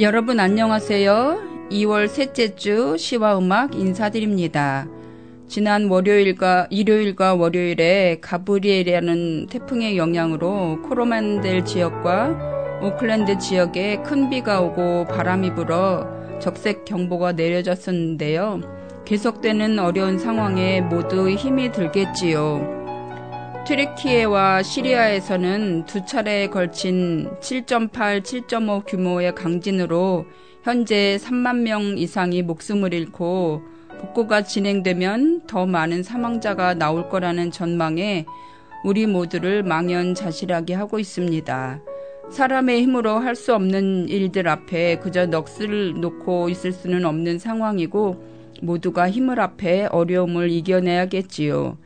여러분 안녕하세요. 2월 셋째 주 시와 음악 인사드립니다. 지난 월요일과 일요일과 월요일에 가브리엘이라는 태풍의 영향으로 코로만델 지역과 오클랜드 지역에 큰 비가 오고 바람이 불어 적색 경보가 내려졌었는데요. 계속되는 어려운 상황에 모두 힘이 들겠지요. 트리키에와 시리아에서는 두 차례에 걸친 7.8, 7.5 규모의 강진으로 현재 3만 명 이상이 목숨을 잃고 복구가 진행되면 더 많은 사망자가 나올 거라는 전망에 우리 모두를 망연자실하게 하고 있습니다. 사람의 힘으로 할 수 없는 일들 앞에 그저 넋을 놓고 있을 수는 없는 상황이고 모두가 힘을 앞에 어려움을 이겨내야겠지요.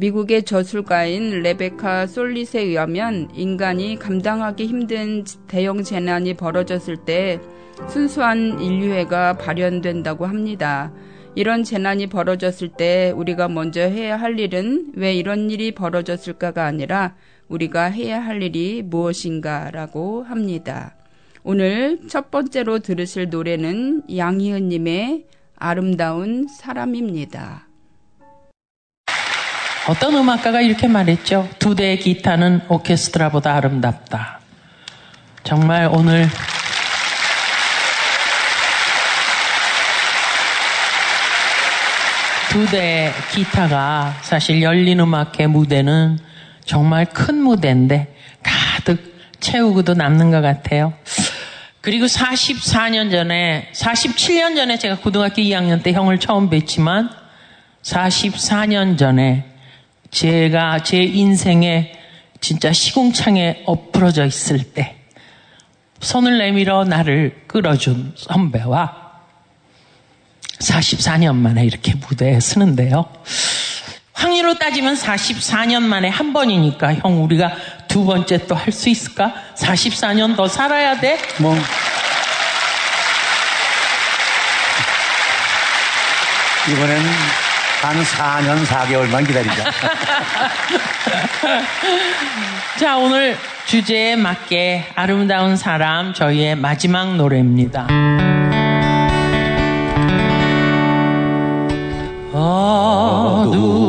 미국의 저술가인 레베카 솔릿에 의하면 인간이 감당하기 힘든 대형 재난이 벌어졌을 때 순수한 인류애가 발현된다고 합니다. 이런 재난이 벌어졌을 때 우리가 먼저 해야 할 일은 왜 이런 일이 벌어졌을까가 아니라 우리가 해야 할 일이 무엇인가라고 합니다. 오늘 첫 번째로 들으실 노래는 양희은님의 아름다운 사람입니다. 어떤 음악가가 이렇게 말했죠. 두 대의 기타는 오케스트라보다 아름답다. 정말 오늘 두 대의 기타가 사실 열린 음악회 무대는 정말 큰 무대인데 가득 채우고도 남는 것 같아요. 그리고 44년 전에, 47년 전에 제가 고등학교 2학년 때 형을 처음 뵀지만 44년 전에 제가 제 인생에 진짜 시궁창에 엎부러져 있을 때 손을 내밀어 나를 끌어준 선배와 44년 만에 이렇게 무대에 서는데요. 확률로 따지면 44년 만에 한 번이니까 형 우리가 두 번째 또 할 수 있을까? 44년 더 살아야 돼? 뭐 이번엔 한 4년 4개월만 기다리자. 자, 오늘 주제에 맞게 아름다운 사람 저희의 마지막 노래입니다. 어두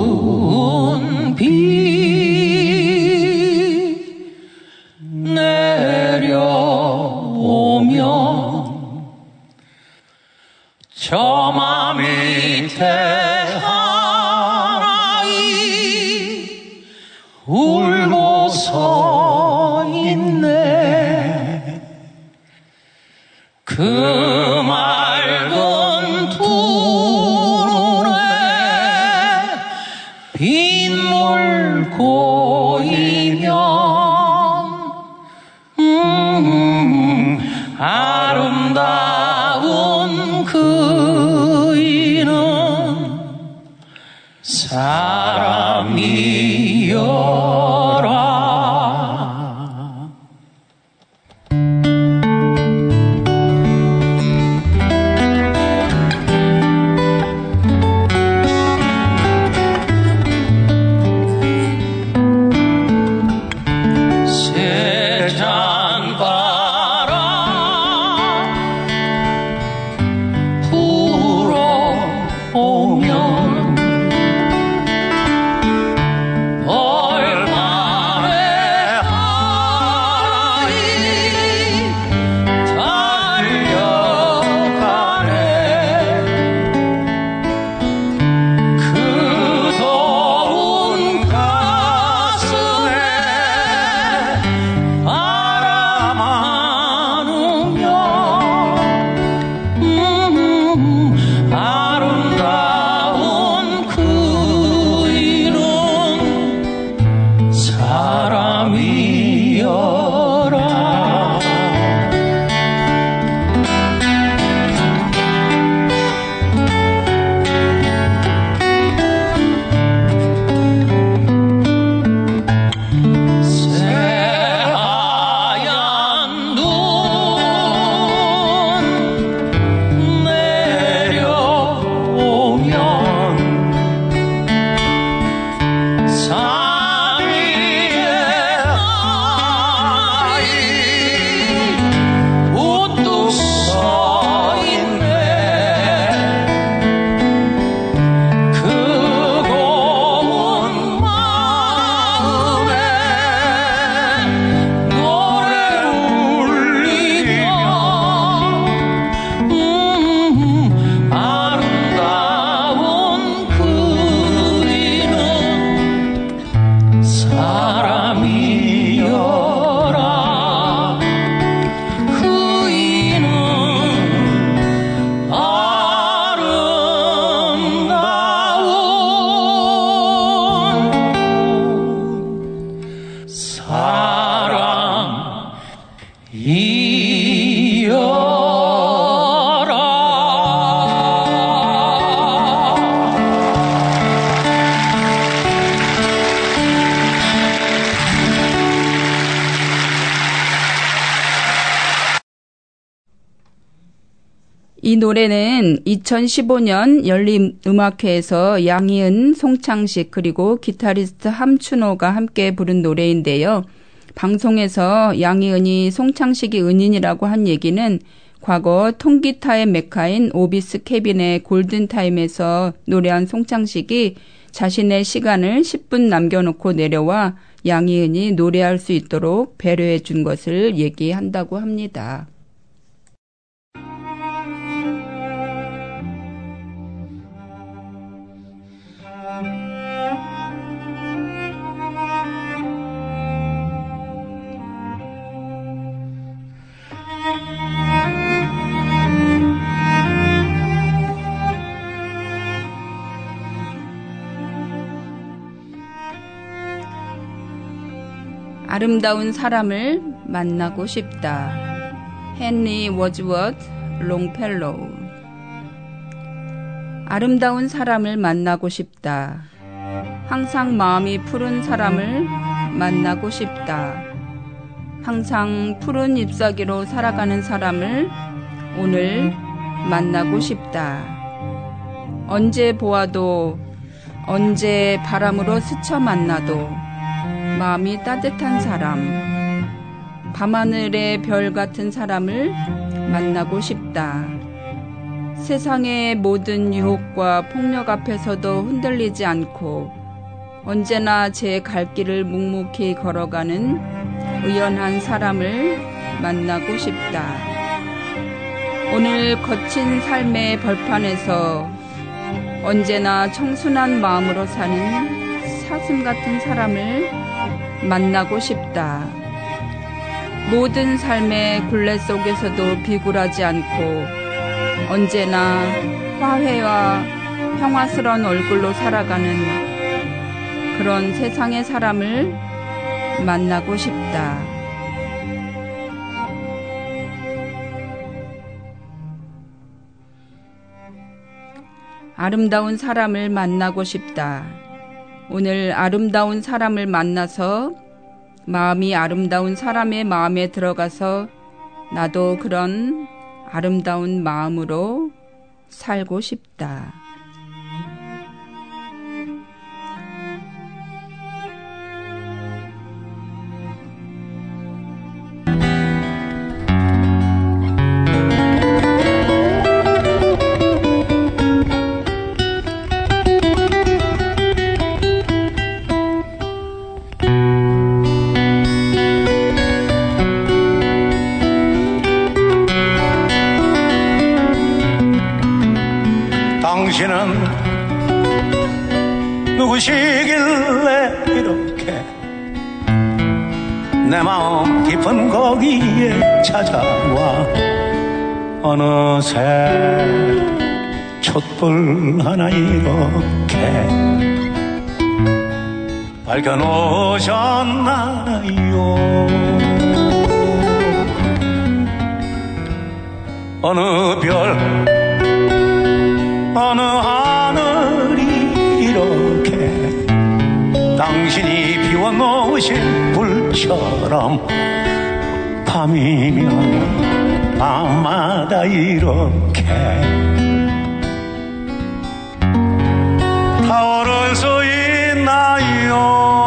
노래는 2015년 열린음악회에서 양희은, 송창식 그리고 기타리스트 함춘호가 함께 부른 노래인데요. 방송에서 양희은이 송창식이 은인이라고 한 얘기는 과거 통기타의 메카인 오비스 케빈의 골든타임에서 노래한 송창식이 자신의 시간을 10분 남겨놓고 내려와 양희은이 노래할 수 있도록 배려해 준 것을 얘기한다고 합니다. 아름다운 사람을 만나고 싶다. 헨리 워즈워드 롱펠로우 아름다운 사람을 만나고 싶다. 항상 마음이 푸른 사람을 만나고 싶다. 항상 푸른 잎사귀로 살아가는 사람을 오늘 만나고 싶다. 언제 보아도 언제 바람으로 스쳐 만나도 마음이 따뜻한 사람, 밤하늘의 별 같은 사람을 만나고 싶다. 세상의 모든 유혹과 폭력 앞에서도 흔들리지 않고 언제나 제 갈 길을 묵묵히 걸어가는 의연한 사람을 만나고 싶다. 오늘 거친 삶의 벌판에서 언제나 청순한 마음으로 사는 사슴 같은 사람을 만나고 싶다. 모든 삶의 굴레 속에서도 비굴하지 않고 언제나 화해와 평화스러운 얼굴로 살아가는 그런 세상의 사람을 만나고 싶다. 아름다운 사람을 만나고 싶다. 오늘 아름다운 사람을 만나서 마음이 아름다운 사람의 마음에 들어가서 나도 그런 아름다운 마음으로 살고 싶다. 어느새 촛불 하나 이렇게 밝혀놓으셨나요? 어느 별 어느 하늘이 이렇게 당신이 비워놓으신 불처럼 밤이면 밤마다 이렇게 타오를 수 있나요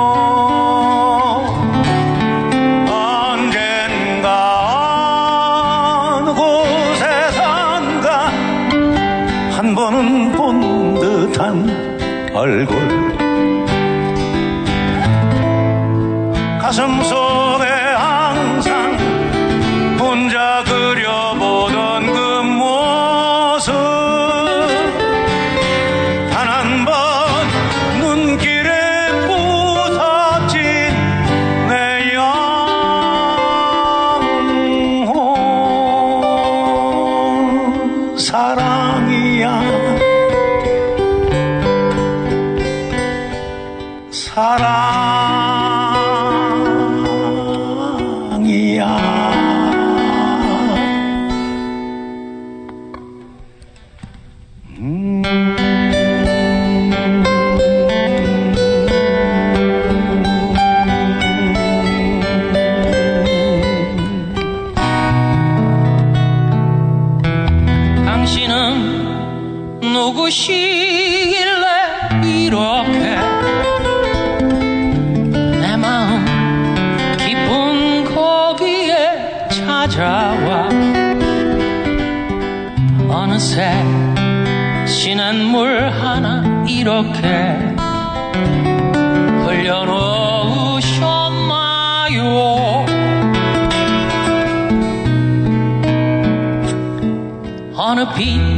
사랑이야. 사랑 어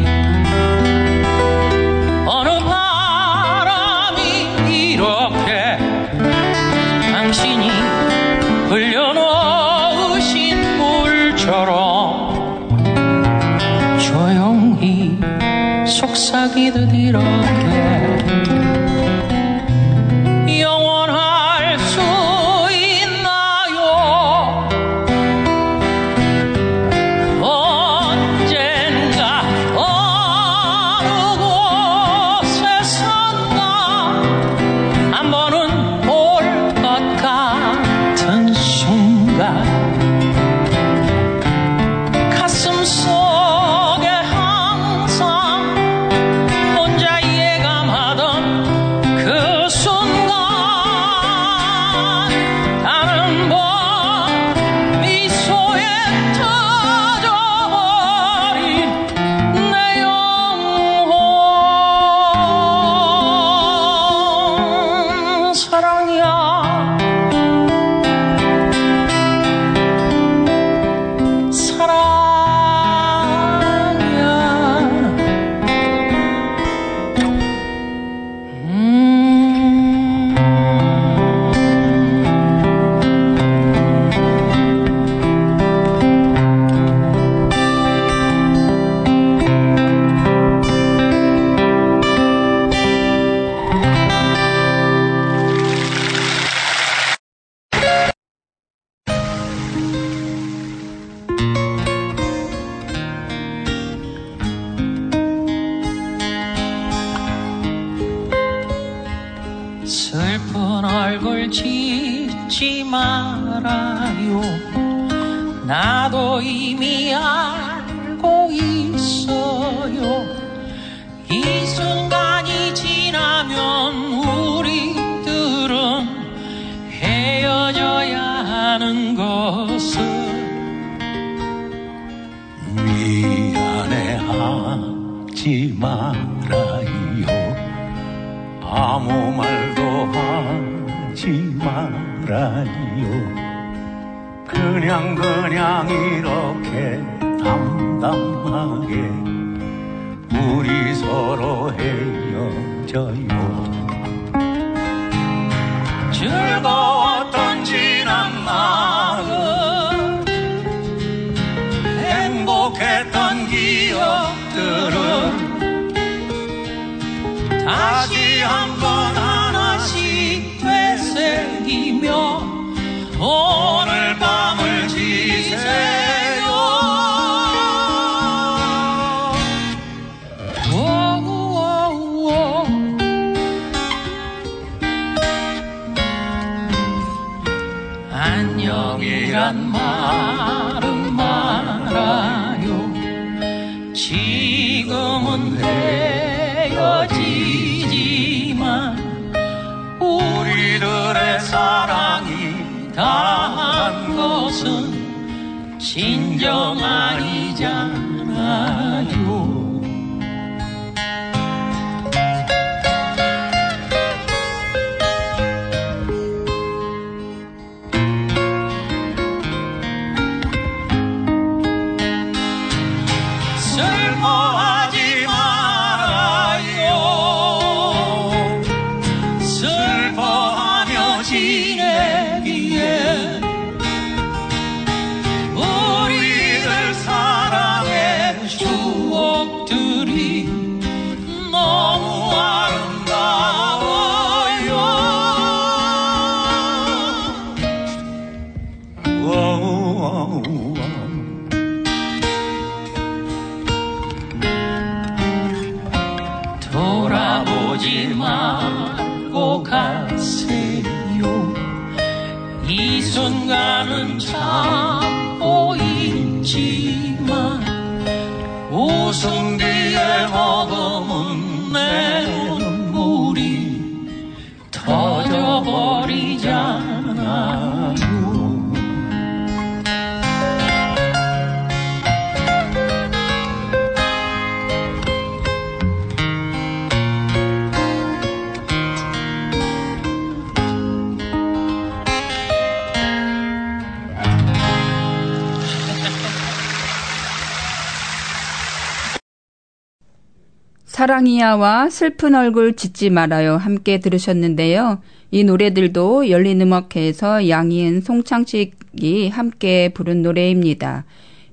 이미 알고 있어요. 이 순간이 지나면 우리들은 헤어져야 하는 것을 미안해하지 말아요 아무 말도 하지 말아요 그냥 그냥 이렇게 담담하게 우리 서로 헤어져요 다한 것은 진정 아니잖아요. 돌아보지 말고 가세요. 이 순간은 참고 있지만 웃음 뒤에 머금은 내 눈물이 터져버리잖 사랑이야와 슬픈 얼굴 짓지 말아요. 함께 들으셨는데요. 이 노래들도 열린음악회에서 양희은, 송창식이 함께 부른 노래입니다.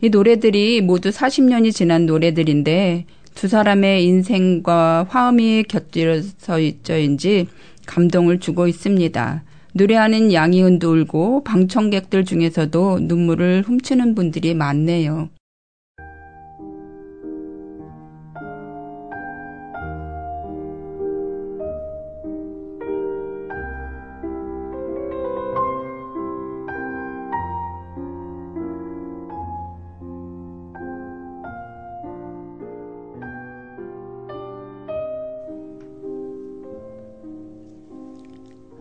이 노래들이 모두 40년이 지난 노래들인데 두 사람의 인생과 화음이 곁들여서 있저인지 감동을 주고 있습니다. 노래하는 양희은도 울고 방청객들 중에서도 눈물을 훔치는 분들이 많네요.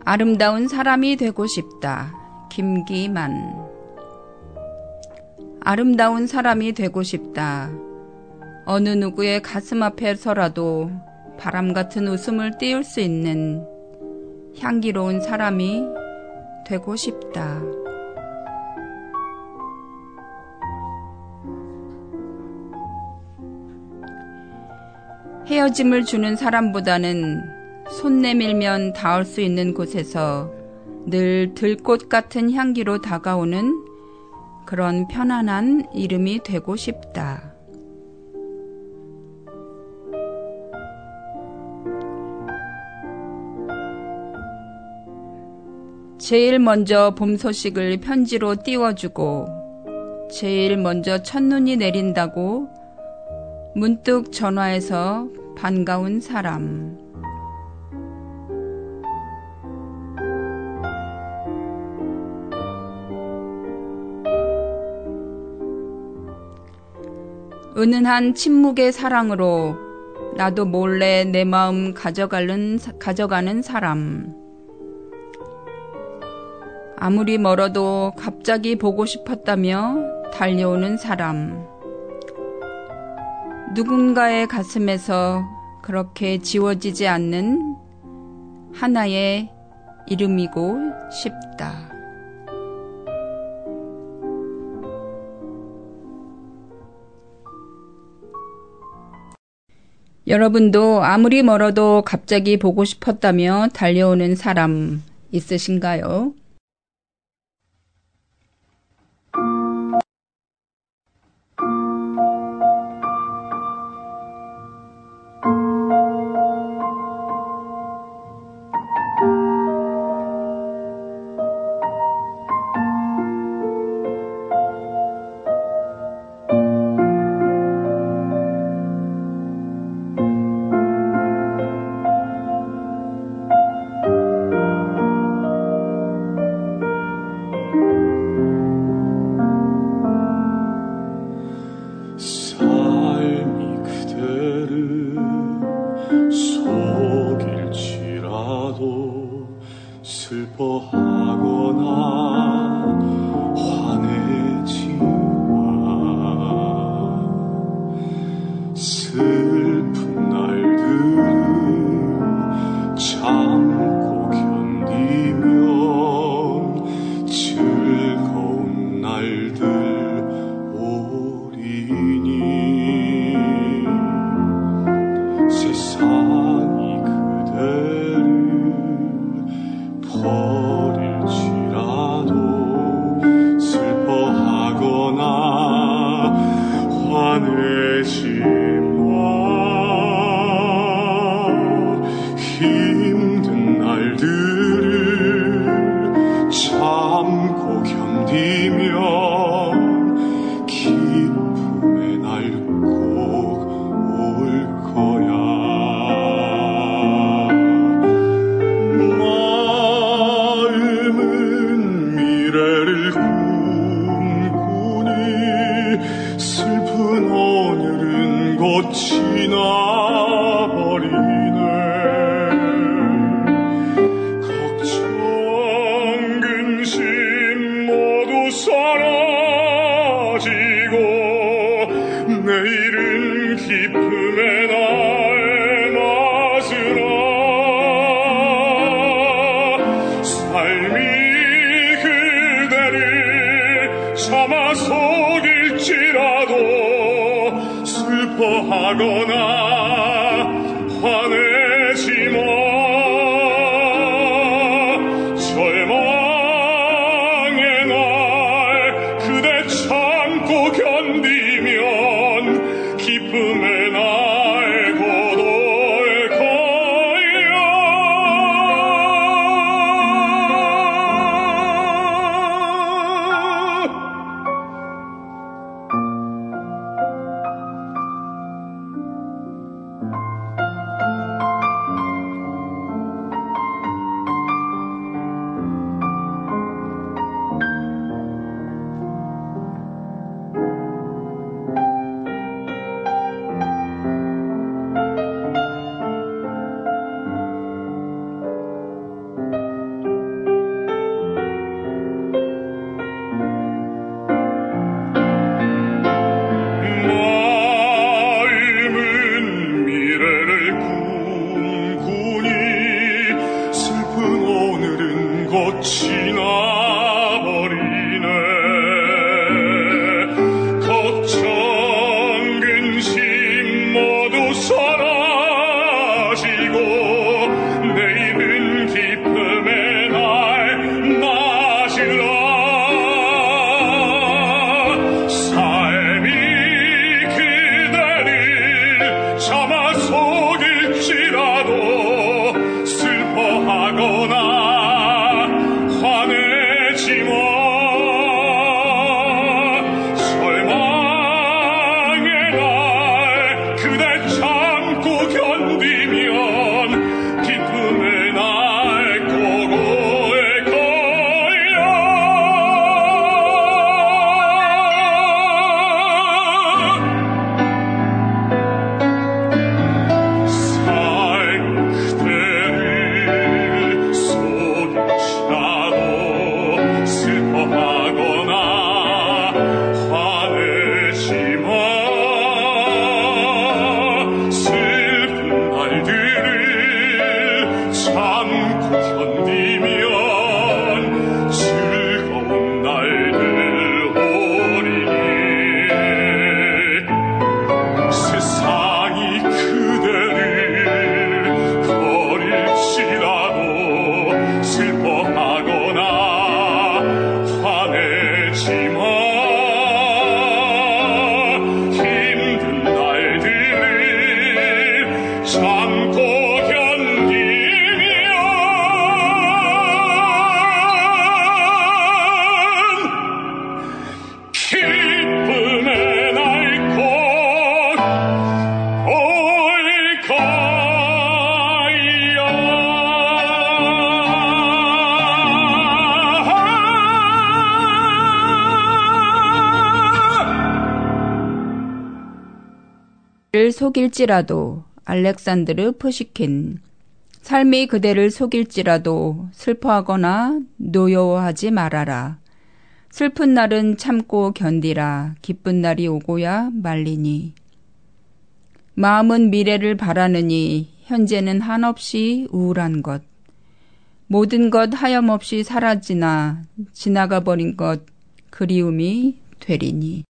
아름다운 사람이 되고 싶다. 김기만. 아름다운 사람이 되고 싶다. 어느 누구의 가슴 앞에서라도 바람 같은 웃음을 띄울 수 있는 향기로운 사람이 되고 싶다. 헤어짐을 주는 사람보다는 손 내밀면 닿을 수 있는 곳에서 늘 들꽃 같은 향기로 다가오는 그런 편안한 이름이 되고 싶다. 제일 먼저 봄 소식을 편지로 띄워주고, 제일 먼저 첫눈이 내린다고 문득 전화해서 반가운 사람. 은은한 침묵의 사랑으로 나도 몰래 내 마음 가져가는, 가져가는 사람. 아무리 멀어도 갑자기 보고 싶었다며 달려오는 사람. 누군가의 가슴에서 그렇게 지워지지 않는 하나의 이름이고 싶다. 여러분도 아무리 멀어도 갑자기 보고 싶었다며 달려오는 사람 있으신가요? 를 속일지라도 알렉산드르 푸시킨 삶이 그대를 속일지라도 슬퍼하거나 노여워하지 말아라. 슬픈 날은 참고 견디라. 기쁜 날이 오고야 말리니. 마음은 미래를 바라느니 현재는 한없이 우울한 것. 모든 것 하염없이 사라지나 지나가 버린 것 그리움이 되리니.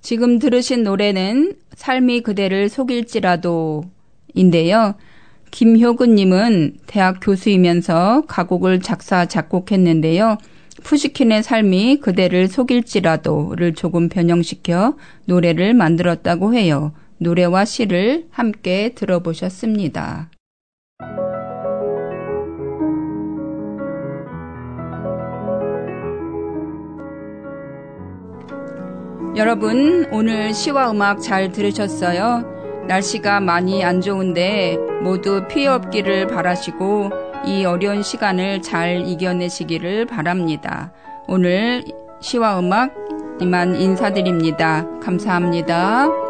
지금 들으신 노래는 삶이 그대를 속일지라도 인데요. 김효근님은 대학 교수이면서 가곡을 작사, 작곡했는데요. 푸시킨의 삶이 그대를 속일지라도를 조금 변형시켜 노래를 만들었다고 해요. 노래와 시를 함께 들어보셨습니다. 여러분, 오늘 시와 음악 잘 들으셨어요? 날씨가 많이 안 좋은데 모두 피해 없기를 바라시고 이 어려운 시간을 잘 이겨내시기를 바랍니다. 오늘 시와 음악 이만 인사드립니다. 감사합니다.